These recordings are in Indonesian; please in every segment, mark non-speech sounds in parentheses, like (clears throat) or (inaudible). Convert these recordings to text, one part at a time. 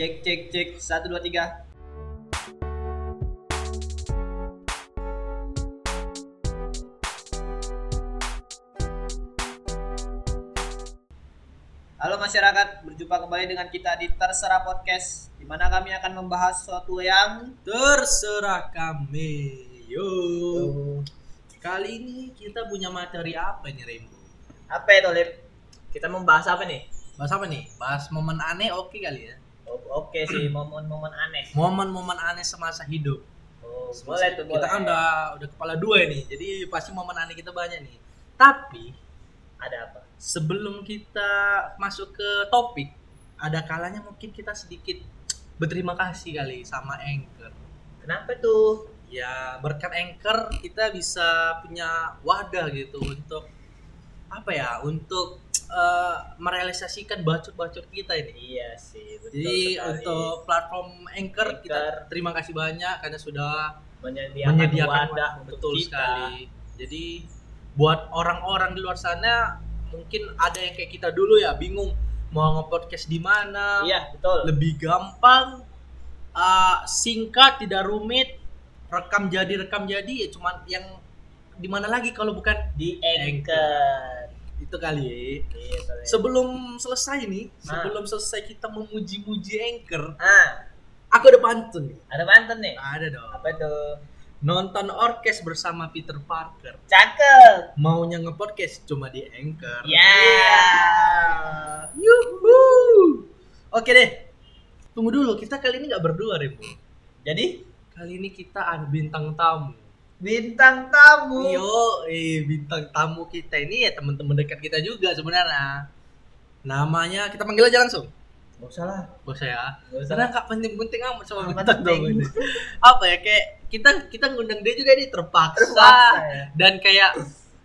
Cek cek cek satu dua tiga. Halo masyarakat, berjumpa kembali dengan kita di Terserah Podcast di mana kami akan membahas sesuatu yang Terserah kami. Yo. Kali ini kita punya materi apa nih, Rembo? apa itu Lip? Kita membahas apa nih? Bahas apa nih? Bahas momen aneh oke kali ya. Oh, Oke sih, momen-momen aneh. Momen-momen aneh semasa hidup. Oh, boleh tuh, Kita boleh. kan udah udah kepala dua nih, jadi pasti momen aneh kita banyak nih. Tapi ada apa? sebelum kita masuk ke topik, ada kalanya mungkin kita sedikit berterima kasih kali sama Anchor. Kenapa tuh? ya berkat anchor kita bisa punya wadah gitu untuk apa ya untuk eh, merealisasikan bacot-bacot kita ini Iya sih, betul jadi sekali. untuk platform anchor, kita Anchor. terima kasih banyak karena sudah menyediakan, menyediakan wadah betul untuk kita. sekali jadi buat orang-orang di luar sana mungkin ada yang kayak kita dulu ya bingung mau nge-podcast di mana Iya, betul. lebih gampang uh, singkat tidak rumit rekam jadi rekam jadi ya cuman yang di mana lagi kalau bukan Di Anchor. Itu kali Gitu, ya. sebelum selesai nih Ah. sebelum selesai kita memuji-muji anchor ah, aku ada pantun nih ada pantun nih. ada dong Apa tuh? nonton orkes bersama Peter Parker Cakep. maunya nge-podcast cuma di anchor Ya. Yuhu. oke deh tunggu dulu kita kali ini nggak berdua Rembo Jadi kali ini kita ada bintang tamu bintang tamu. Yo, eh bintang tamu kita ini ya teman-teman dekat kita juga sebenarnya. Namanya kita panggil aja langsung. Gak usah lah. Gak usah. Karena nggak penting-penting amat sama bintang tamu ini. Apa ya kayak kita kita ngundang dia juga nih terpaksa, Terpaksa ya. dan kayak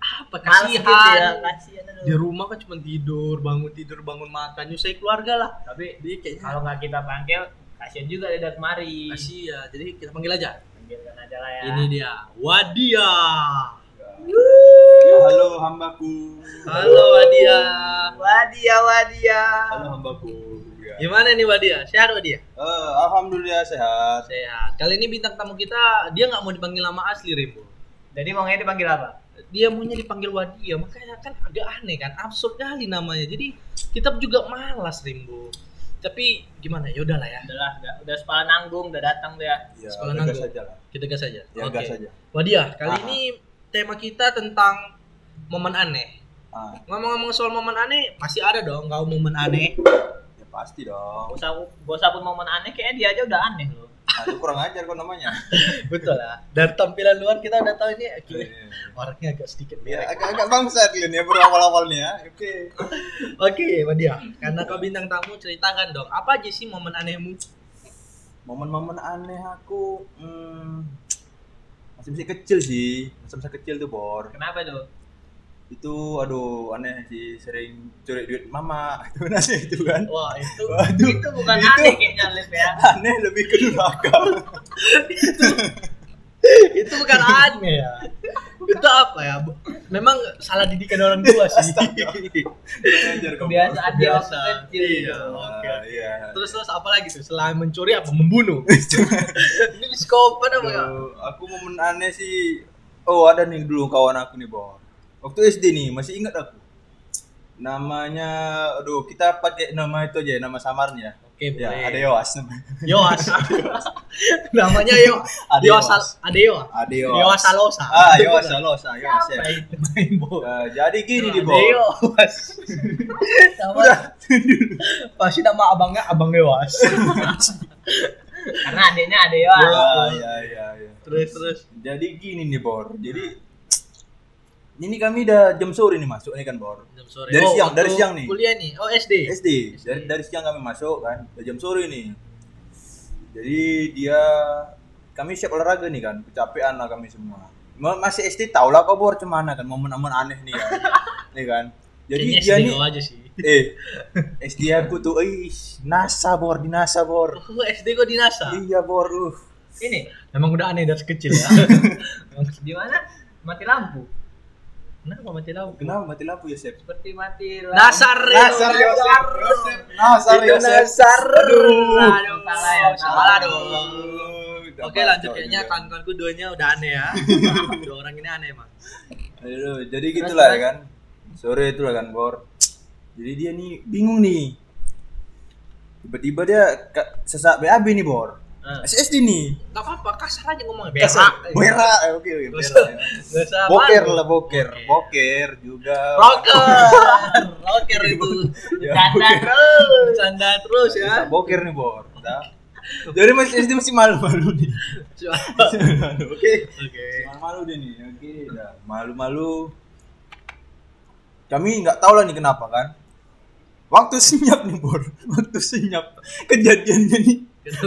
apa kasihan. gitu ya, kasihan. Di rumah kan cuma tidur, bangun tidur, bangun makan, nyusahin keluarga lah. Tapi Jadi kayaknya kalau nggak kita panggil, kasihan juga dia kemari. kasihan. Jadi kita panggil aja. Panggilkan aja lah ya. Ini dia, Wadia. Halo hambaku. Halo Wadia. Wadia, wadia. Halo hambaku. Ya. Gimana nih Wadia? Sehat Wadia? Eh, Alhamdulillah sehat. Sehat. Kali ini bintang tamu kita dia nggak mau dipanggil nama asli Rembo. Jadi maunya dipanggil apa? Dia maunya dipanggil Wadia, makanya kan agak aneh kan, absurd kali namanya. Jadi kita juga malas Rembo. Tapi gimana? Ya udahlah ya. Udah lah, udah, udah sekolah nanggung, udah datang tuh ya. Ya, Sekolah gas nanggung. saja lah. Kita gas aja. Ya, Oke. gas saja. Wadia, kali Ah. ini tema kita tentang momen aneh. Ah, Ngomong-ngomong soal momen aneh, pasti ada dong kau momen aneh. ya pasti dong. Gak usah, gak usah pun momen aneh, kayaknya dia aja udah aneh loh. Nah, itu kurang ajar kok namanya. (laughs) Betul lah. Dari tampilan luar kita udah tahu ini Eh, orangnya agak sedikit Ya, merek. agak-agak bangsat Lin ya baru awal-awalnya. Oke. (laughs) Oke, Wadia. Karena kau bintang tamu, ceritakan dong. Apa aja sih momen anehmu? Momen-momen aneh aku hmm, masih masih kecil sih. Masih masa kecil tuh, Bor. Kenapa tuh? Itu aduh aneh sih sering curi duit mama. (laughs) Itu aneh itu kan. Wah, itu Waduh. Itu bukan Itu- aneh kayaknya, Liv ya. (laughs) Aneh lebih ke durhaka. itu bukan aneh ya. Itu apa ya? Memang salah didikan orang tua sih. Kebiasaan dia waktu kecil. Iya. gitu. Oke. Iya. Terus terus apa lagi tuh? Selain mencuri apa? Membunuh. (laughs) Ini psikopat apa ya? Aku momen aneh sih. Oh ada nih dulu kawan aku nih Bor. Waktu SD nih masih ingat aku. Namanya, aduh kita pakai nama itu aja, nama samarnya. Oke, Ya, boleh. ada (laughs) Yoas. Yoas. (laughs) Namanya Yo. Ade Yoas. Yoas. Ade Yoas. Ada Yoas Yoas. Salosa. Ah, Yoas, Yoas, ah, Yoas ya. Nah, jadi gini Ade Bor. Yoas. (laughs) Nama pasti nama abangnya Abang Yoas. Karena adiknya ada ya. Ah, iya, iya, iya. terus terus. Jadi gini nih Bor. Jadi ini kami udah jam sore nih masuk nih kan Bor. Jam sore. Dari siang, waktu dari siang nih. Kuliah nih. Oh, SD. SD dari dari siang kami masuk kan udah jam sore nih jadi dia kami siap olahraga nih kan kecapean lah kami semua Ma- masih SD tau lah kau bor cemana kan momen-momen aneh nih kan (laughs) nih kan jadi Kayaknya dia SD nih aja sih. eh SD aku tuh ih NASA bor di NASA bor Oh, SD kok di NASA? iya bor uh Ini Emang udah aneh dari kecil ya. (laughs) di mana? Mati lampu. Kenapa mati lampu? Kenapa mati lampu ya, Sep? Seperti mati lampu. Nasar itu. Nasar Yosef. Yosef. Nasar Itu Yosef. Nasar. Aduh. Aduh, salah ya, salah dong. Oke lanjut kayaknya juga. kawan-kawanku duanya udah aneh ya. (laughs) Dua orang ini aneh emang. Aduh, jadi gitulah ya kan. Sore itulah kan, Bor. Jadi dia nih bingung nih. Tiba-tiba dia sesak BAB nih, Bor. Nah, SSD nih. Gak apa-apa, kasar aja ngomong Kasar. berak. Bera, eh, oke oke, bera. Boker lah, boker. Boker juga. Rocker. Rocker itu. Ya, Canda terus. Bercanda terus ya. Bisa boker nih, Bor. Udah. Jadi masih SD masih malu-malu nih. (laughs) Oke. Oke. Malu-malu dia nih. Oke. Malu-malu. Kami nggak tahu lah nih kenapa kan. Waktu senyap nih, Bor. (laughs) Waktu senyap. Kejadiannya nih.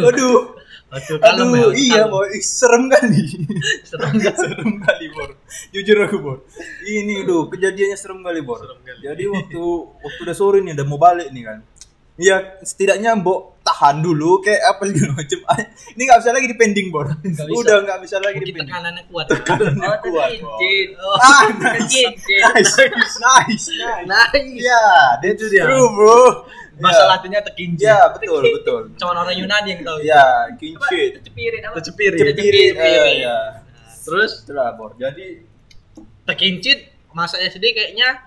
Aduh. Aduh, kalem ya. Iya, kalem. Ih, serem kali. (laughs) Serem gak? serem kali, Bor. Jujur aku, Bor. Ini, duh, kejadiannya serem kali, Bor. Serem kali. Jadi waktu waktu udah sore nih, udah mau balik nih kan. Iya, setidaknya mbok tahan dulu kayak apa segala (laughs) macam. Ah, Ini nggak bisa lagi dipending, Bor. bisa. Udah nggak bisa lagi Mungkin dipending. tekanannya kuat. Oh, kuat, tercincin. Oh, Ah, nice. Tercincin. nice, nice, nice. nice. Iya, Itu dia. True, bro. Bahasa Iya. Latinnya tekinji. Iya, betul, betul. Cuma orang Yunani yang tahu. Iya, Apa? kinshit. Tercepirit apa? Tercepirit. Cepirit. Cepirit. eh, Iya. Terus Bor. Jadi tekincit masa SD kayaknya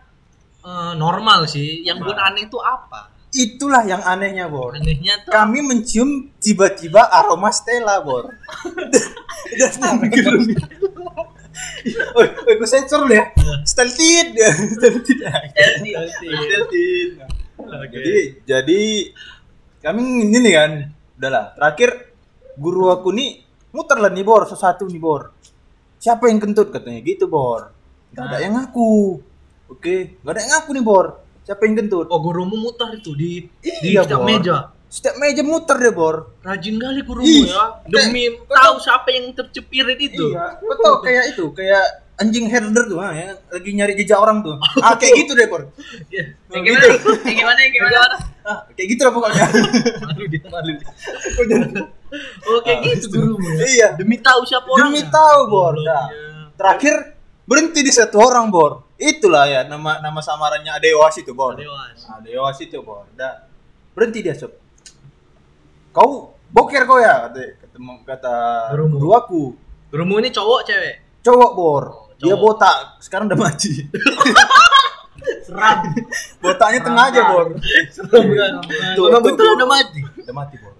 eh, normal sih. Yang buat aneh itu apa? itulah yang anehnya, Bor. Anehnya tuh Kami mencium tiba-tiba aroma Stella, Bor. Dan yang gerung. Oh, gue sensor dulu ya. (laughs) Steltit. Steltit. Stealthy. Steltit. Oke. Jadi jadi kami ini nih kan. Udahlah, terakhir guru aku nih muter lah nih Bor, satu-satu nih Bor. Siapa yang kentut katanya gitu, Bor. Gak ada yang ngaku. Oke, gak ada yang ngaku nih, Bor. Siapa yang kentut? Oh gurumu mutar itu di di Iya, setiap Bor. meja. Setiap meja muter deh, Bor. Rajin kali gurumu Ih, ya. Demi tahu siapa yang tercepirit itu. Iya, tau kayak itu, kayak anjing herder tuh, ah, yang lagi nyari jejak orang tuh. Ah, kayak gitu deh, Bor. Iya. Yang gimana? Yang gimana? Yang gimana? Ah, kayak gitu lah pokoknya. Malu dia malu. Oh kayak Ah, gitu gurumu ya. Iya. Demi tahu siapa orang. Demi tahu, Bor. Gobloknya. Nah, terakhir berhenti di satu orang, Bor. Itulah ya nama nama samarannya Adewas itu, Bor. Dewas. Adewas itu, Bor. Udah. Berhenti dia, Sob. Kau boker kau ya kata ketemu kata guru aku. Gurumu ini cowok cewek? Cowok, Bor. Dia botak, sekarang udah mati. (laughs) Seram. Botaknya tengah aja, Bor. Seram kan. Tuh, Memang tuh, betul udah mati. Udah mati, Bor.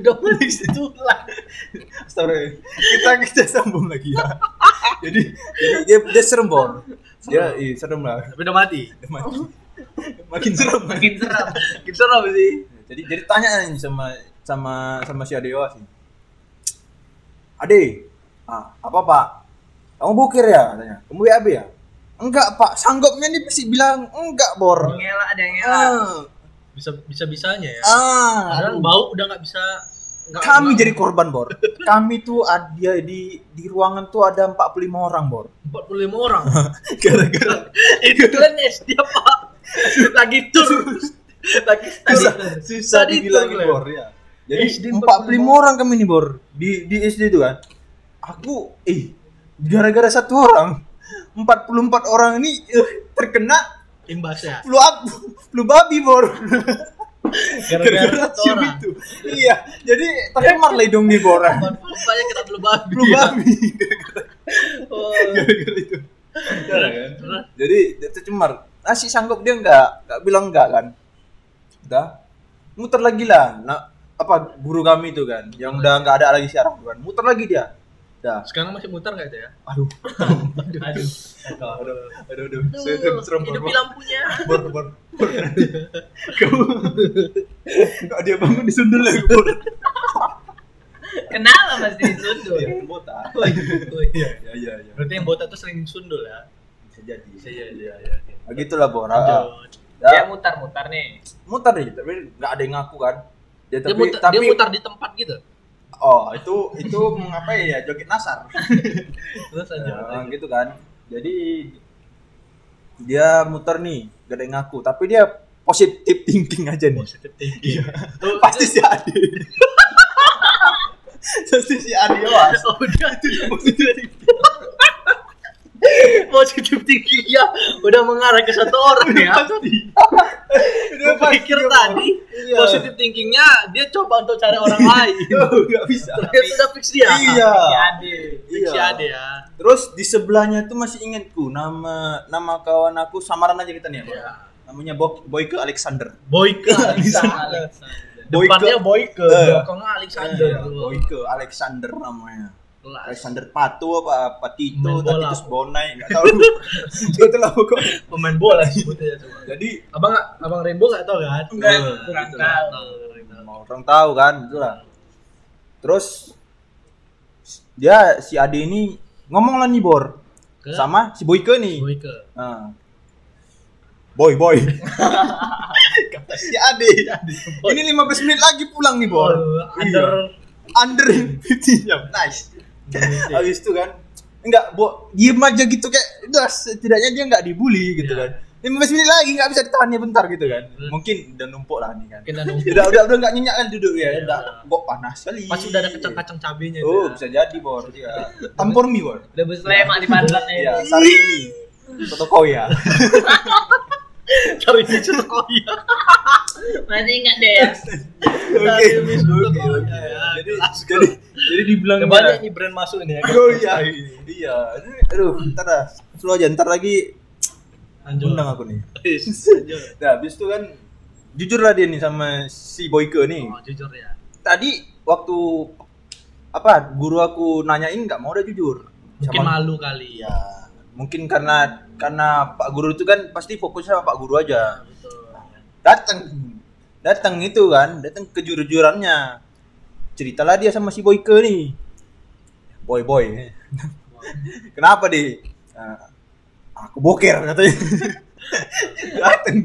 Udah mati itu lah. Astagfirullah. Kita kita sambung lagi ya. jadi jadi dia dia serem, Bor. Dia iya, serem lah. Tapi udah mati. Udah mati. Makin serem. Makin seram. Makin seram sih. Jadi jadi tanya sama sama sama si Adewa sih. Ade, ah, apa Pak? Kamu bukir ya katanya. Kamu WAB ya? Enggak Pak, sanggupnya nih pasti bilang enggak Bor. Ngelak ada yang ngelak. Ah, Bisa bisa bisanya ya. ah. Padahal bau udah nggak bisa. nggak- Kami nggak- jadi korban Bor. Kami tuh ada di di ruangan tuh ada 45 orang Bor. 45 orang. (laughs) Gara-gara (laughs) itu kan SD pak. Lagi tur. Lagi susah, susah dibilangin Bor ya. Jadi SD 45 orang kami nih Bor di di SD itu kan. Aku eh gara-gara satu orang 44 orang ini eh, terkena Imbas ya. flu ab, flu babi Bor. Gara-gara satu cium orang. itu. Iya, jadi tercemar lah hidung nih Bor. Rupanya kena flu babi. Flu babi Oh. gara-gara itu. Kan? Jadi tercemar. Nasi sanggup dia enggak, enggak bilang enggak kan. Udah. Muter lagi lah. Nah, apa guru kami itu kan yang udah enggak ada lagi siaran kan. Muter lagi dia. Udah. Sekarang masih muter nggak itu ya? Aduh. Aduh. Aduh. Aduh, aduh, aduh. Saya saya serem bor. Hidupi lampunya. Bor, bor. Bor, nanti. (laughs) Kamu. Kok dia bangun disundul lagi, Bor. Kenapa mesti disundul? Iya, botak. Oh iya. Iya, iya, iya. Berarti yang botak tuh sering sundul ya? Bisa jadi. Bisa iya iya iya. Gitulah, Bor. Ah, ah. Lanjut. Dia Ya, mutar-mutar nih. muter deh, tapi enggak ada yang ngaku kan. Ya, Dia tapi mutar, tapi dia mutar di tempat gitu. Oh, itu itu mengapa ya joget nasar. (laughs) Terus aja. Nah, gitu kan. Jadi dia muter nih, gak ada yang ngaku, tapi dia positif thinking aja nih. Positive thinking. Tuh, (laughs) (laughs) Pasti si Adi. Pasti si Adi was. Oh, dia itu positive thinking. Positive tingginya udah mengarah ke satu orang ya. (laughs) Gue pikir tadi Iya. positif thinkingnya dia coba untuk cari orang (laughs) lain. Enggak bisa. Ternyata udah fix dia. Iya. Ya. Fix Iya. Ade ya. Terus di sebelahnya tuh masih ingatku nama nama kawan aku samaran aja kita nih ya. Iya. Namanya Bo Boyke Alexander. Boyke (laughs) Alexander. Depannya Boyke, Eh. belakangnya Alexander. Iya, Boyke Alexander namanya. Kelas. Alexander Patu apa apa Tito, Main bola. Titus Bonai, enggak tahu. (laughs) Itu lah pokoknya. Pemain bola sebutnya coba. Jadi Abang abang Rainbow nggak tahu kan? Enggak, kurang tahu. nggak tahu, kurang tahu. orang tahu kan, itulah. Terus dia si Ade ini ngomong lah nih Bor Ke? sama si Boyke nih. Boyke. Nah. Boy, boy. (laughs) Kata si Ade. Ini 15 menit lagi pulang nih, Bor. Oh, under Under (laughs) 15 jam. Nice. Habis itu kan enggak, Bo, diem aja gitu kayak udah setidaknya dia enggak dibully gitu Iya. kan. 15 menit lagi enggak bisa ditahannya bentar gitu kan. Mungkin udah numpuk lah nih kan. (laughs) Udah udah udah enggak nyenyak kan duduk ya. Iya. Udah kok panas sekali. Pasti udah ada kacang-kacang cabenya itu Oh, ya. bisa jadi, Bor. Iya. Tampur mie, Bor. Udah berselema di pantatnya. Iya, sari mie. Soto koya. Cari di situ koya. Masih ingat deh (laughs) ya. Oke, mie soto oke, oke. ya. Jadi jadi dibilang Udah banyak nih brand masuk nih ya. (laughs) Oh iya, iya. Aduh, ntar dah. Slow aja, ntar lagi Lanjut. undang aku nih. (laughs) Nah, habis itu kan jujur lah dia nih sama si Boyke nih. Oh, jujur ya. Tadi waktu apa guru aku nanyain nggak mau udah jujur. Mungkin Sama- malu kali. Ya, mungkin karena karena Pak Guru itu kan pasti fokus sama Pak Guru aja. Betul. Datang, datang itu kan, datang ke jujur-jujurannya. Ceritalah dia sama si Boyke nih. Boy boy. (laughs) Kenapa di? aku boker katanya. (laughs) datang,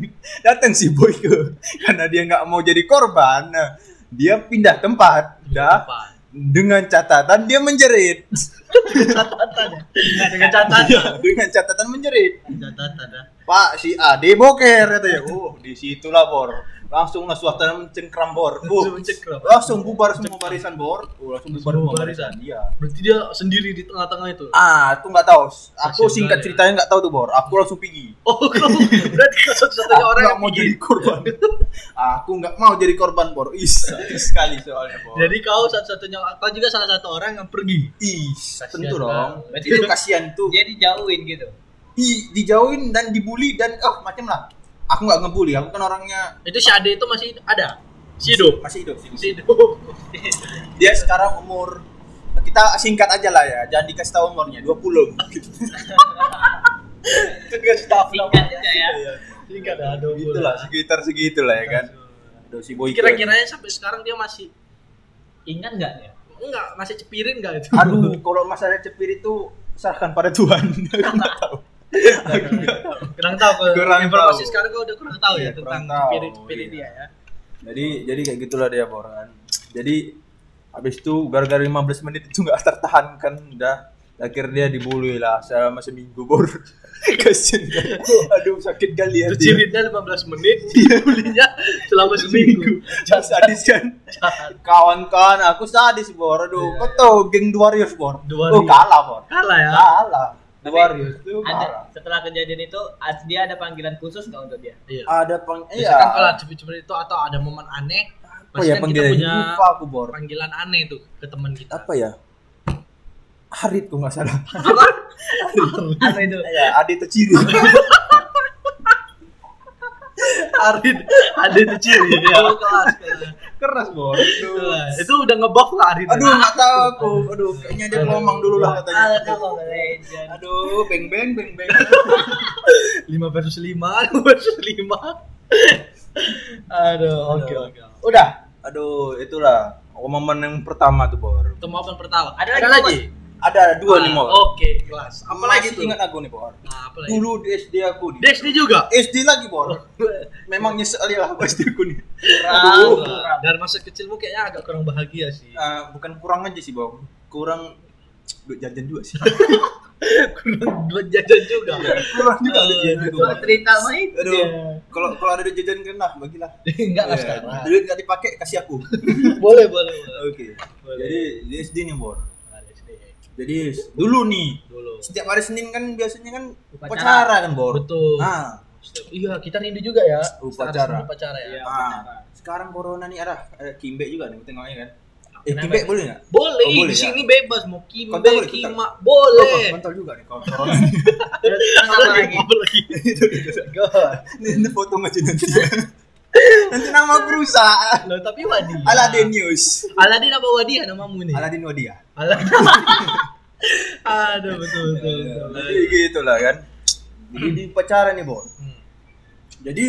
datang si Boyke karena dia nggak mau jadi korban. Nah, dia pindah tempat, dah dengan catatan dia menjerit. Catatan (laughs) dengan catatan. Dengan catatan menjerit. Catatan. Pak si Ade boker katanya. Oh, di situlah bor. Langsung lah suasana mencengkram bor. Oh, Langsung mencengkram. langsung bubar semua barisan bor. Oh, langsung bubar Semua barisan. Iya. Berarti dia sendiri di tengah-tengah itu. Ah, aku nggak tahu. Aku singkat banget. ceritanya nggak tahu tuh bor. Aku langsung pergi. Oh, (laughs) berarti kau satu-satunya Aku orang nggak yang mau jadi korban. aku nggak mau jadi korban bor. Is, sekali soalnya bor. Jadi kau satu-satunya, kau juga salah satu orang yang pergi. Is, tentu dong. banget. Itu kasihan tuh. Dia dijauhin gitu. Di, dijauhin dan dibully dan oh macam lah. Aku nggak ngebully. Aku kan orangnya Itu si Ade itu masih ada. Si hidup. masih hidup. sih. Si hidup. (laughs) dia sekarang umur kita singkat aja lah ya jangan dikasih tahu umurnya 20 gitu. itu dikasih tahu Singkat aja ya. Iya. Singkat ya, aduh. Gitulah, sekitar segitulah ya kan. Si Boyke. Kira-kiranya sampai sekarang dia masih Ingat nggak dia? enggak masih cepirin enggak itu? Aduh, kalau masalah cepir itu serahkan pada Tuhan. (laughs) Nggak tahu. Kurang tahu. Kurang informasi tahu. sekarang kau udah kurang tahu ya kurang tentang cepirin iya. dia ya. Jadi jadi kayak gitulah dia Bor kan. Jadi habis itu gara-gara 15 menit itu nggak tertahankan udah akhir dia dibully lah selama seminggu bor (laughs) kasian kan aduh sakit kali hati ciritnya 15 menit, dia belinya selama seminggu. Jangan sadis kan kawan-kawan aku sadis bor aduh Iya, kau tau geng The Warriors bor The oh kalah bor Kalah ya. kalah The Warriors itu Ada setelah kejadian itu dia ada panggilan khusus nggak untuk dia? Iya. ada peng Biasanya iya kan kalau cepet-cepet itu atau ada momen aneh, apa pasti ya kan kita panggilannya punya lupa aku bor panggilan aneh tuh ke teman kita. apa ya Harit kok nggak salah Apa? (laughs) Apa itu? ya Adi Teciri Arin, ada itu ciri (laughs) ya. kelas, kelas. Keras bor Kelas. Itu udah ngebuff lah Arin. Aduh, nggak tahu aku. Aduh, kayaknya dia ngomong dulu lah katanya. Aduh, beng beng beng beng. 5 versus 5, 5 (laughs) versus 5. Aduh, oke oke. Udah. Aduh, itulah momen yang pertama tuh, Bor. Momen pertama. Ada Ada lagi, lagi? Ada dua nih, Bor. Oke, kelas. Apa lagi tuh? Ingat aku nih, Bor. Nah, apa lagi? Dulu di SD aku nih. Desni juga. SD lagi, Bor. Memang nyesel ya lah SD aku nih. Kurang, kurang. Dan masa kecilmu kayaknya agak kurang bahagia sih. Ah, bukan kurang aja sih, Bor. Kurang duit (laughs) jajan juga sih. kurang duit jajan juga. kurang juga duit jajan. Coba cerita sama itu. Aduh, Iya. kalau kalau ada duit jajan lah, bagilah. (laughs) Enggak lah Iya, sekarang. Duit nggak dipakai kasih aku. (laughs) Boleh, boleh, boleh. Oke. Jadi di SD nih, Bor. Nah. Jadi dulu nih, dulu. setiap hari Senin kan biasanya kan Upacara. upacara kan, Bor. Betul. Nah, Iya, kita rindu juga ya. Upacara. Upacara ya. Ah, upacara. sekarang corona nih ada ada kimbe juga nih tengoknya kan. Eh, Kenapa? kimbe boleh nggak? Boleh, Oh, boleh di ya? sini bebas mau Kontol boleh, kontol? kima, boleh. Oh, kontol juga nih kalau corona. Terus lagi? (laughs) Ini foto aja nanti. Nanti nama perusahaan. Loh, tapi Wadi. Aladin News. Aladin apa Wadiah namamu nih? Aladin Wadia. Aladin. (laughs) Aduh, betul betul. betul. Jadi gitu lah kan. Jadi di upacara nih, Bor. Hmm. Jadi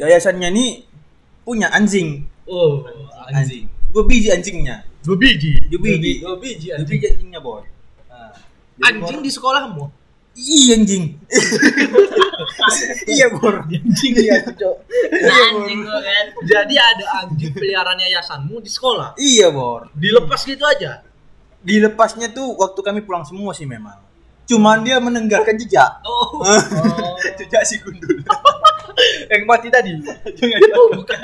yayasannya nih punya anjing. Oh, anjing. Dua biji anjingnya. Dua biji. Dua biji. Dua biji Dua anjing. biji anjingnya, Bor. Nah, jadi, Anjing di sekolahmu? Iya anjing. iya, Bor. Anjing ya, Cok. Anjing gua kan. Jadi ada anjing peliharaan yayasanmu di sekolah. Iya, Bor. Dilepas gitu aja. Dilepasnya tuh waktu kami pulang semua sih memang. Cuman dia menenggalkan jejak. Oh. (laughs) jejak si gundul. (laughs) Yang mati tadi. Jangan (laughs) Oh, bukan.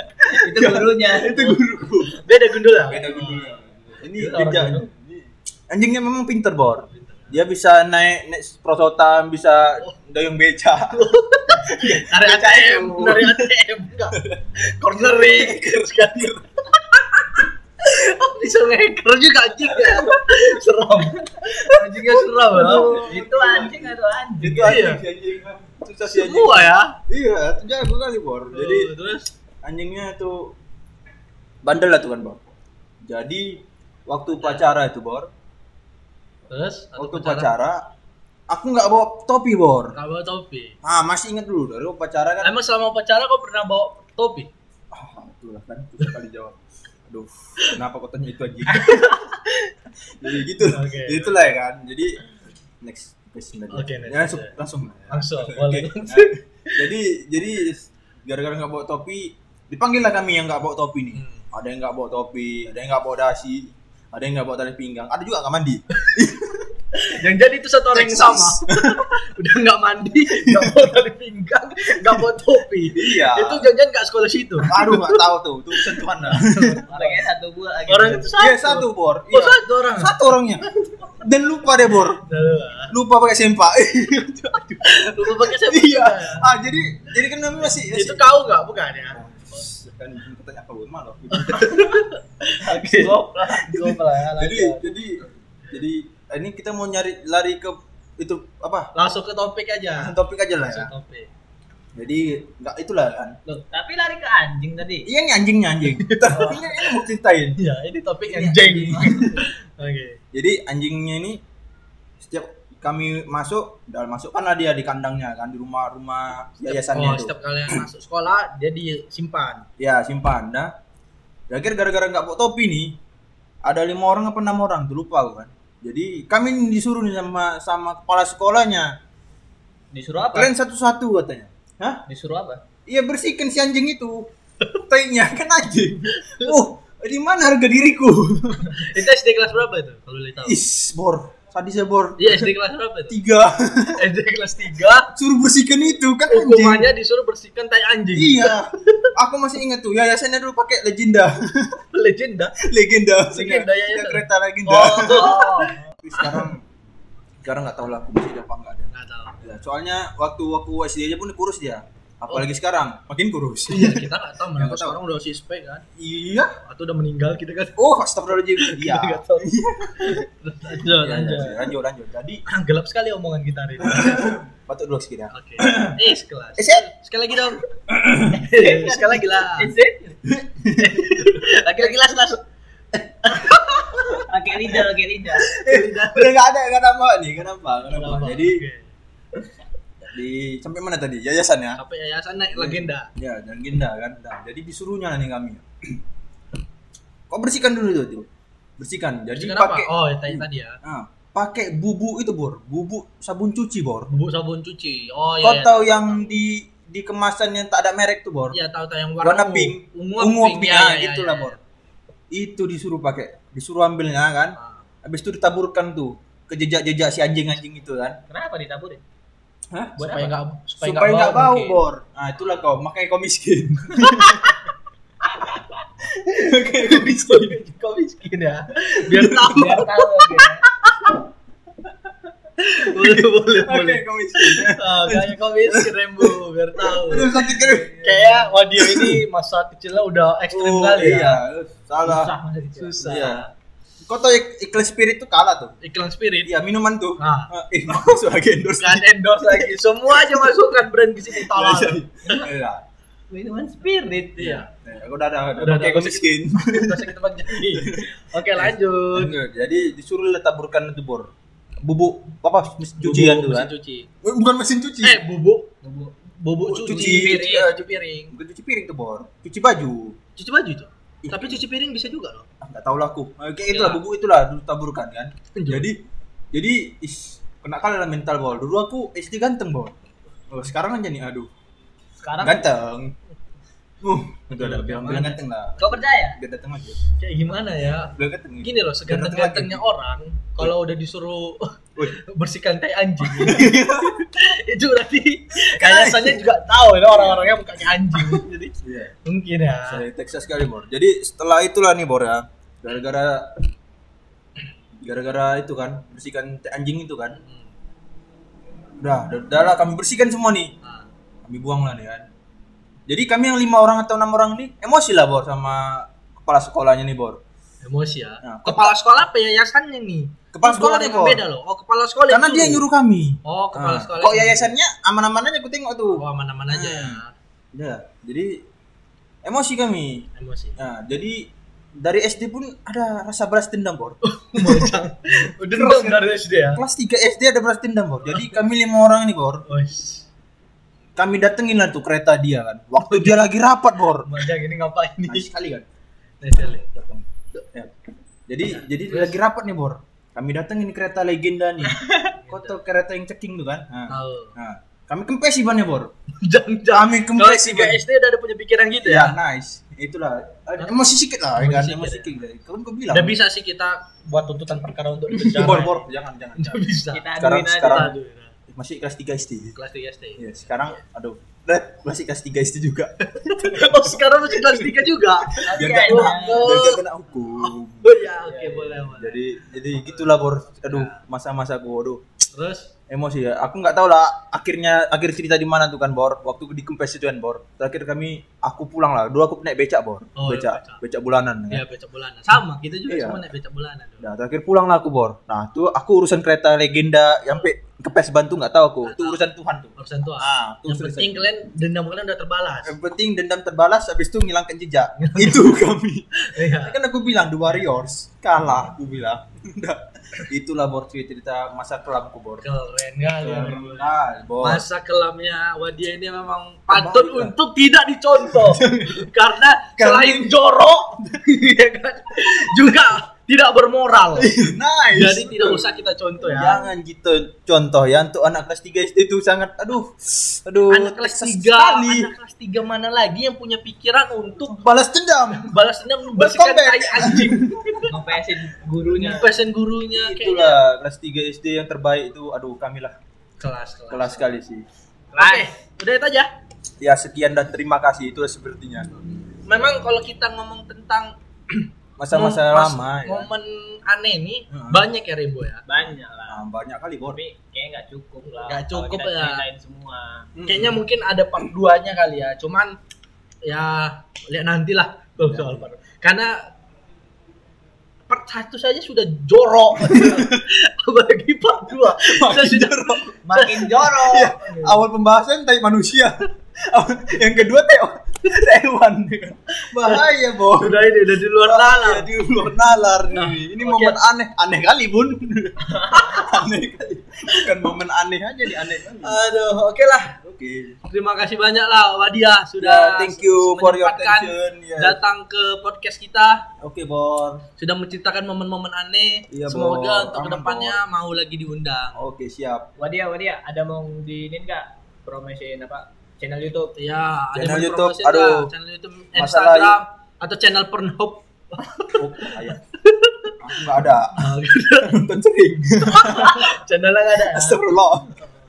Itu gurunya. itu guruku. Beda gundul ya? Beda gundulnya. Ini Itu jejak. gundul. Anjingnya memang pinter, Bor. Dia bisa naik naik prosotan, bisa dayung beca. Dari ATM, dari ATM enggak. Cornering. Oh, bisa ngehacker juga anjing ya. Seram. Anjingnya seram ya. Itu anjing atau anjing? itu Iya. anjing si anjing. Susah si anjing. Semua ya. Iya, itu jago kali, Bor. Jadi Oh, terus anjingnya tuh bandel lah tuh kan, Bor. Jadi waktu upacara itu, Bor. Terus Waktu pacaran? upacara aku nggak bawa topi, Bor. Nggak bawa topi. Ah, masih ingat dulu dari upacara kan. Emang selama upacara kau pernah bawa topi? Ah, itulah kan susah kali jawab. Aduh, kenapa kau tanya itu anjing? (laughs) Jadi gitu. Jadi itulah ya kan. Jadi next question. Oke, next Ya, langsung langsung. Langsung, Oke. boleh. Nah, jadi jadi gara-gara nggak bawa topi, dipanggil lah kami yang nggak bawa topi nih. Hmm. Ada yang nggak bawa topi, ada yang nggak bawa dasi, ada yang nggak bawa tali pinggang, ada juga nggak mandi. (laughs) Yang jadi itu satu orang yang sama. (laughs) Udah nggak mandi, nggak bawa tali pinggang, nggak bawa topi. Iya. Itu jangan nggak sekolah situ. Aduh nggak tahu tuh, itu sentuhan dah. (laughs) Orangnya satu buah lagi. Orang itu satu. Iya satu bor. Oh, Iya. satu orang. Satu orangnya. Dan lupa deh bor. Lupa pakai sempak. Lupa pakai siapa? iya. Ah jadi jadi kan kami masih Itu kau nggak bukan ya? Kan katanya apa buat malu. Oke. jadi jadi jadi ini kita mau nyari lari ke itu apa Langsung ke topik aja. topik aja lah ya Langsung topik. jadi nggak itulah kan Loh, tapi lari ke anjing tadi. iya nih anjingnya anjing (laughs) tapi ini, ini mau ceritain Iya, ini topik Ini anjing. anjing. (laughs) Oke. jadi anjingnya ini setiap kami masuk dan masuk kan dia di kandangnya kan di rumah-rumah yayasannya Oh, itu setiap kalian masuk sekolah dia disimpan. ya simpan dah akhir gara-gara nggak bawa topi nih ada lima orang apa enam orang tuh lupa kan jadi kami disuruh nih sama sama kepala sekolahnya Disuruh apa? kalian satu-satu katanya hah Disuruh apa? iya bersihkan si anjing itu tainya kan anjing oh di mana harga diriku (laughs) Itu SD kelas berapa itu? Kalau boleh tahu. is bor sadisnya bor Iya, SD kelas berapa itu? tiga (laughs) SD kelas 3 suruh bersihkan itu kan anjing hukumannya disuruh bersihkan tai anjing. iya (laughs) aku masih ingat tuh yayasannya dulu pakai legenda (laughs) Legenda. legenda Legenda Yang yayasan. kereta legenda Oh. Tapi sekarang sekarang nggak tahu lah aku masih ada apa enggak ada Enggak tahu. ya, soalnya waktu waktu SD aja pun kurus dia apalagi sekarang makin kurus Iya, kita enggak (laughs) tahu Nggak mereka sekarang udah suspek kan iya atau udah meninggal kita kan. oh astagfirullahaladzim (laughs) iya nggak tahu. Terus (laughs) lanjut, Iya, lanjut. iya, lanjut lanjut jadi (clears throat) Gelap sekali omongan kita hari ini. batuk dulu sedikit ya Oke. Eh, sekelas. Eh. Sekali lagi dong. (clears throat) Sekali lagi lah. Lagi-lagi lah langsung. Pakai lidah, pakai lidah. udah nggak ada nggak nambah nih nggak nggak nambah Kenapa? jadi. Di sampai mana tadi yayasan ya sampai yayasan naik legenda. ya dan genda kan nah, jadi disuruhnya nih kami kok bersihkan dulu itu tuh bersihkan jadi pakai Oh, yang tadi tadi ya. Nah, pakai bubu itu bor bubu sabun cuci bor Bubuk sabun cuci. Oh iya. kau iya, tahu yang di di kemasan yang tak ada merek tuh bor Iya, tahu tahu yang warna, warna, ungu. pink Ungu, ungu pink. pink Iya, ah, iya, itulah iya, bor iya. itu disuruh pakai disuruh ambilnya kan Ah. habis itu ditaburkan tuh ke jejak-jejak si anjing-anjing itu kan Kenapa ditaburin? Hah? Buat supaya nggak supaya supaya nggak bau mungkin. bor nah itulah kau makanya kau miskin (laughs) makanya kau miskin Kau miskin ya. Biar tahu. Biar tahu dia. boleh (laughs) boleh Oke, boleh kau miskin. ah kayak kau miskin Rembo biar tahu kayak Wadia ini masa kecilnya udah ekstrim Oh, kali iya. ya Salah. Susah masa kecil. susah Iya. Kau tau ik- iklan spirit tuh kalah tuh. iklan spirit Iya, minuman tuh. Nah. Eh, (laughs) masuk lagi endorse. kan endorse lagi (laughs) semua aja masukkan brand ke sini tolong Iya. Minuman spirit. iya Eh, Aku udah ada, Udah udah ada, (laughs) pakai kita jadi oke lanjut Jadi disuruh le taburkan itu bor. Bubuk apa mesin cucian Bubuk tuh kan. mesin cuci Eh, Bukan mesin cuci. eh bubuk Bubuk. bubuk cuci, cuci piring. Iya, cuci piring Bukan cuci piring tuh bor. Cuci baju. cuci baju itu Ih. tapi cuci piring bisa juga loh Ah, Enggak tahu lah aku. Kayak Iya. itulah bubuk itulah taburkan kan. Jadi Jadi jadi is kena kali mental bor. Dulu aku SD ganteng bor. Oh, sekarang aja nih aduh. Sekarang Ganteng. Uh, itu ada bilang-bilang ganteng lah. kau percaya? Biar datang aja. kayak gimana ya Bilang ganteng. gini loh seganteng-gantengnya orang kalau udah disuruh. Bersihkan tai anjing. (laughs) Itu berarti kayaknya juga tahu ya orang-orangnya mukanya anjing. Jadi Iya. mungkin ya. Saya Texas sekali bor. Jadi setelah itulah nih bor ya, gara-gara gara-gara itu kan bersihkan teh anjing itu kan, udah, udah, udah lah kami bersihkan semua nih, Nah, kami buang lah nih kan. Jadi kami yang lima orang atau enam orang nih emosi lah bor sama kepala sekolahnya nih bor. emosi ya. Nah, kepala sekolah apa yayasannya nih Kepala sekolah nih yang beda loh. Oh kepala sekolah Karena dia yang nyuruh kami. oh kepala Nah, sekolah Kok yayasannya aman-aman aja aku tengok tuh. oh mana-mana aja. Ya Udah, jadi emosi kami. emosi. Nah, jadi dari SD pun ada rasa balas dendam bor. Macam (laughs) (laughs) dendam dari SD ya? kelas 3 SD ada balas dendam bor. Jadi (laughs) kami lima orang ini bor. Oh kami datengin lah tuh kereta dia kan. Waktu dia lagi rapat bor. Majang ini ngapain nih Nice sekali kan. Nice sekali. Ya. jadi jadi lagi rapat nih bor kami datengin kereta legenda nih (laughs) kau tau kereta yang ceking tuh kan nah, tahu nah. kami kempes sih bannya bor (laughs) jangan kami Kalau kempes sih SD udah ada punya pikiran gitu ya ya. nice itulah emosi sedikit lah Emosi kan emosi ya. sedikit kan kau bilang Udah bisa sih kita buat tuntutan perkara untuk (laughs) dipenjara. bor bor jangan jangan, jangan. bisa. Kita Sekarang- sekarang-. Masih kelas 3 SD kelas 3 SD. ya sekarang aduh Red, masih kelas 3 SD juga (laughs) oh, sekarang masih kelas 3 juga. biar Iya, gak iya. kena biar gak kena hukum Oh ya, oke boleh, boleh. jadi jadi gitulah bor aduh masa-masa gua aduh Terus emosi ya aku nggak tahu lah akhirnya akhir cerita di mana tuh kan bor waktu di kempes itu kan bor terakhir kami aku pulang lah dulu aku naik becak bor Oh, becak becak. becak bulanan ya ya. becak bulanan. Sama, kita juga Iya. semua naik becak bulanan dulu. Nah, terakhir pulang lah aku bor nah tuh aku urusan kereta legenda sampai kempes bantu nggak tahu aku itu urusan Tuhan tuh Urusan tua. ah tuh Yang selesai. penting kalian dendam kalian udah terbalas. yang penting dendam terbalas habis itu ngilangkan jejak itu kami Iya. kan aku bilang the warriors kalah aku bilang. (laughs) itulah bor cerita masa kelamku bor. Keren kali. Bor. Masa kelamnya Wadia ini memang patut untuk tidak dicontoh. (laughs) Karena selain jorok (laughs) ya kan, juga tidak bermoral. (laughs) nice Jadi tidak usah kita contoh ya. Jangan gitu contoh ya untuk anak kelas 3 SD itu sangat aduh aduh Anak kelas Texas 3, sekali. anak kelas 3 mana lagi yang punya pikiran untuk balas dendam. balas dendam membersihkan back. tai anjing. (laughs) Ngepesin gurunya. Pesen gurunya kayaknya Itulah kelas 3 SD yang terbaik itu aduh kami lah kelas kelas. kelas sekali sih. Oke, udah itu aja. Ya sekian dan terima kasih itu sepertinya. Memang kalau kita ngomong tentang (clears throat) Masa-masa mom- mas- lama ya. momen aneh nih Heeh. banyak ya Rembo ya. Banyak lah. Nah, banyak kali bor. Tapi kayaknya nggak cukup lah. Nggak cukup kita ya. ceritain semua. Kayaknya mungkin ada part 2-nya kali ya. Cuman ya lihat nantilah Ya. soal part. Karena part 1 saja sudah jorok. (laughs) Apalagi part 2. Saya sudah Makin jorok. Iya, awal pembahasan tai manusia. (laughs) yang kedua teh (laughs) hewan. Bahaya, Bor. sudah ini udah di luar nalar. Ya, di luar nalar nih. Ini oke. momen aneh, aneh kali bun. (laughs) aneh kali. Bukan momen aneh aja nih, aneh kali. Aduh, oke lah. Oke. Terima kasih banyak lah Wadia sudah Ya, thank you for your attention. Ya. datang ke podcast kita. Oke, Bor. Sudah menceritakan momen-momen aneh. Iya, Semoga Bor. untuk Aman, ke depannya mau lagi diundang. Oke, siap. Wadia, Wadia, ada mau di ini nggak? Promosiin apa? Channel YouTube. Ya, ada Channel yang YouTube, aduh. channel YouTube, Masalah Instagram atau channel Pornhub. Oh, ayah. Aku nggak ada. Ah. Nonton sering. (laughs) channel nggak ada. Astagfirullah.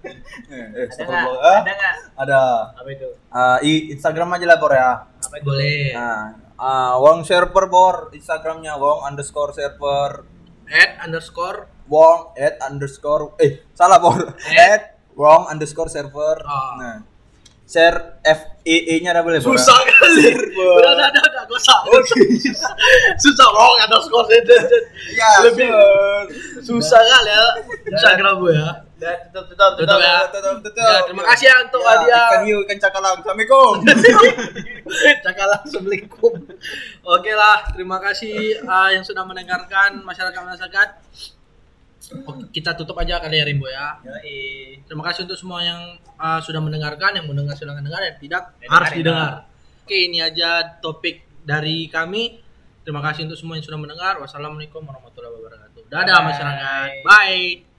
Eh, eh, Ada nggak? Ada nggak? Ada. Apa itu? Ah, i- Instagram aja lah, Bor ya. Apa itu? Boleh. Nah, ah, Wong server bor Instagramnya Wong underscore server at underscore Wong at underscore eh salah bor at Wong underscore server. Oh. Nah, share F E E nya double ya, Bor? susah kali udah udah udah udah gak usah (laughs) susah wrong underscore Ya, Lebih- susah kali ya Instagram gue ya Dan tutup tutup Tutup ya. Tutup, tutup. Ya, terima kasih ya untuk Ya, hadiah. Ikan hiu, ikan cakalang. Assalamualaikum. (laughs) Cakalang Assalamualaikum Oke lah Terima kasih uh, yang sudah mendengarkan Masyarakat-masyarakat Oke, kita tutup aja kali ya Rimbo ya Yoi. Terima kasih untuk semua yang uh, sudah mendengarkan, yang mendengar silahkan dengar, yang tidak Yang harus dengar, didengar. Oke, ini aja topik dari kami. Terima kasih untuk semua yang sudah mendengar. Wassalamualaikum warahmatullahi wabarakatuh. Dadah Bye. masyarakat. Bye.